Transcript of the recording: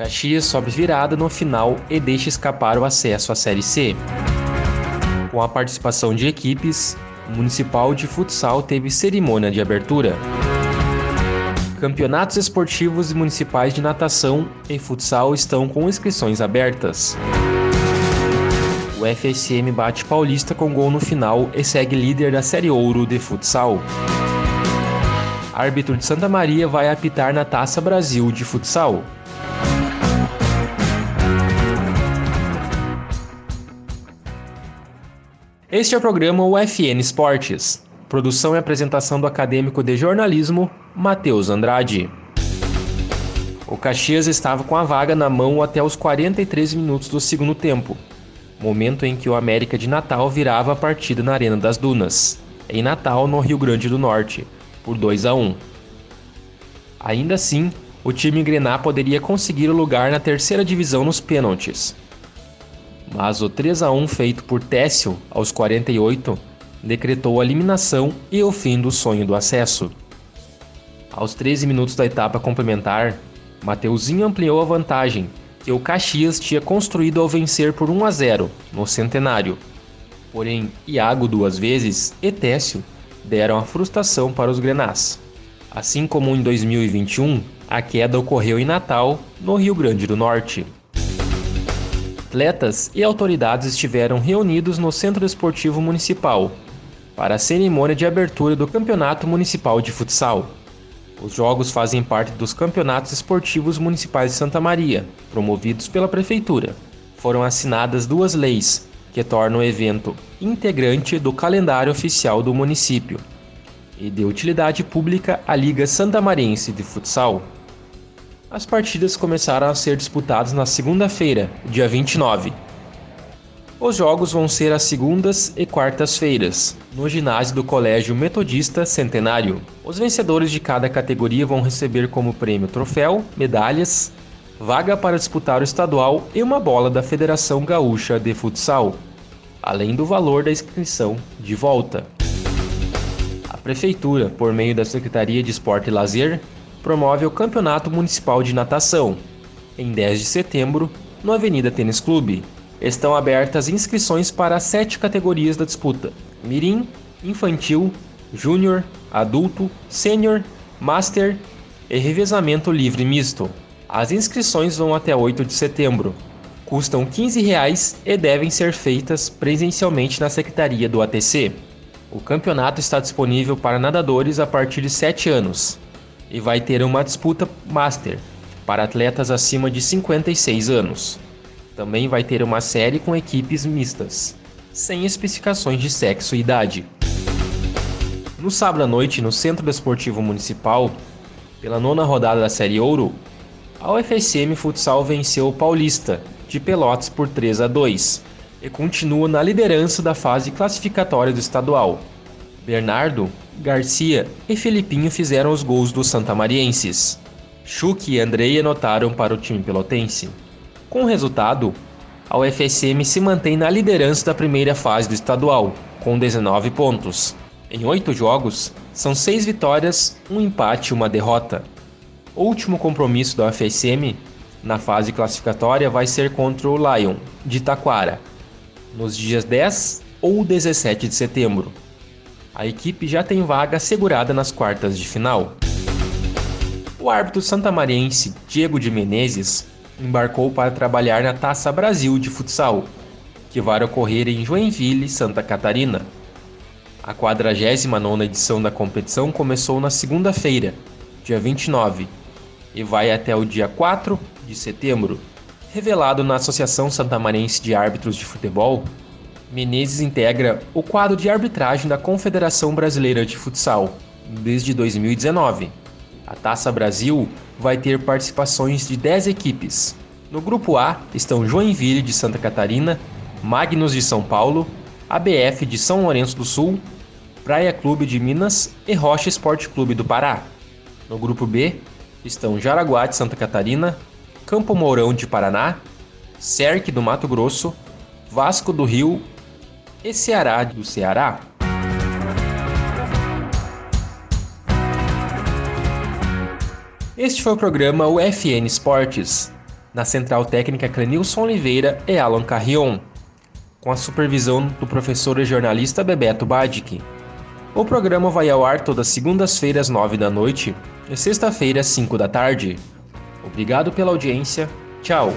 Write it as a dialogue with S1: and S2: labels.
S1: Caxias sobe virada no final e deixa escapar o acesso à Série C. Com a participação de equipes, o Municipal de Futsal teve cerimônia de abertura. Campeonatos esportivos e municipais de natação e futsal estão com inscrições abertas. O FSM bate Paulista com gol no final e segue líder da Série Ouro de futsal. Árbitro de Santa Maria vai apitar na Taça Brasil de futsal. Este é o programa UFN Esportes. Produção e apresentação do acadêmico de jornalismo, Matheus Andrade. O Caxias estava com a vaga na mão até os 43 minutos do segundo tempo, momento em que o América de Natal virava a partida na Arena das Dunas, em Natal, no Rio Grande do Norte, por 2 a 1. Ainda assim, o time Grená poderia conseguir o lugar na terceira divisão nos pênaltis, mas o 3 a 1 feito por Técio aos 48 decretou a eliminação e o fim do sonho do acesso. Aos 13 minutos da etapa complementar, Mateuzinho ampliou a vantagem que o Caxias tinha construído ao vencer por 1 a 0 no centenário. Porém, Iago duas vezes e Técio deram a frustração para os grenás. Assim como em 2021, a queda ocorreu em Natal, no Rio Grande do Norte. Atletas e autoridades estiveram reunidos no Centro Esportivo Municipal para a cerimônia de abertura do Campeonato Municipal de Futsal. Os jogos fazem parte dos Campeonatos Esportivos Municipais de Santa Maria, promovidos pela Prefeitura. Foram assinadas duas leis que tornam o evento integrante do calendário oficial do município e de utilidade pública à Liga Santamarense de Futsal. As partidas começaram a ser disputadas na segunda-feira, dia 29. Os jogos vão ser às segundas e quartas-feiras, no ginásio do Colégio Metodista Centenário. Os vencedores de cada categoria vão receber como prêmio troféu, medalhas, vaga para disputar o estadual e uma bola da Federação Gaúcha de Futsal, além do valor da inscrição de volta. A Prefeitura, por meio da Secretaria de Esporte e Lazer, promove o Campeonato Municipal de Natação, em 10 de setembro, no Avenida Tênis Clube. Estão abertas inscrições para as sete categorias da disputa: Mirim, Infantil, Júnior, Adulto, Sênior, Master e Revezamento Livre Misto. As inscrições vão até 8 de setembro. Custam 15 reais e devem ser feitas presencialmente na secretaria do ATC. O campeonato está disponível para nadadores a partir de 7 anos e vai ter uma disputa Master para atletas acima de 56 anos. Também vai ter uma série com equipes mistas, sem especificações de sexo e idade. No sábado à noite, no Centro Desportivo Municipal, pela nona rodada da Série Ouro, a UFSM Futsal venceu o Paulista, de Pelotas, por 3 a 2 e continua na liderança da fase classificatória do estadual. Bernardo, Garcia e Felipinho fizeram os gols dos santamarienses. Chuck e Andrei anotaram para o time pelotense. Com o resultado, a UFSM se mantém na liderança da primeira fase do estadual, com 19 pontos. Em oito jogos, são seis vitórias, um empate e uma derrota. O último compromisso da UFSM na fase classificatória vai ser contra o Lion, de Taquara, nos dias 10 ou 17 de setembro. A equipe já tem vaga assegurada nas quartas de final. O árbitro santamariense Diego de Menezes embarcou para trabalhar na Taça Brasil de Futsal, que vai ocorrer em Joinville, Santa Catarina. A 49ª edição da competição começou na segunda-feira, dia 29, e vai até o dia 4 de setembro. Revelado na Associação Santamarense de Árbitros de Futebol, Menezes integra o quadro de arbitragem da Confederação Brasileira de Futsal, desde 2019. A Taça Brasil vai ter participações de 10 equipes. No grupo A estão Joinville de Santa Catarina, Magnus de São Paulo, ABF de São Lourenço do Sul, Praia Clube de Minas e Rocha Esporte Clube do Pará. No grupo B estão Jaraguá de Santa Catarina, Campo Mourão de Paraná, Cerque do Mato Grosso, Vasco do Rio e Ceará do Ceará. Este foi o programa UFN Esportes, na Central Técnica Clenilson Oliveira e Alan Carrion, com a supervisão do professor e jornalista Bebeto Badic. O programa vai ao ar todas segundas-feiras, 9 da noite e sexta-feira, 5 da tarde. Obrigado pela audiência. Tchau.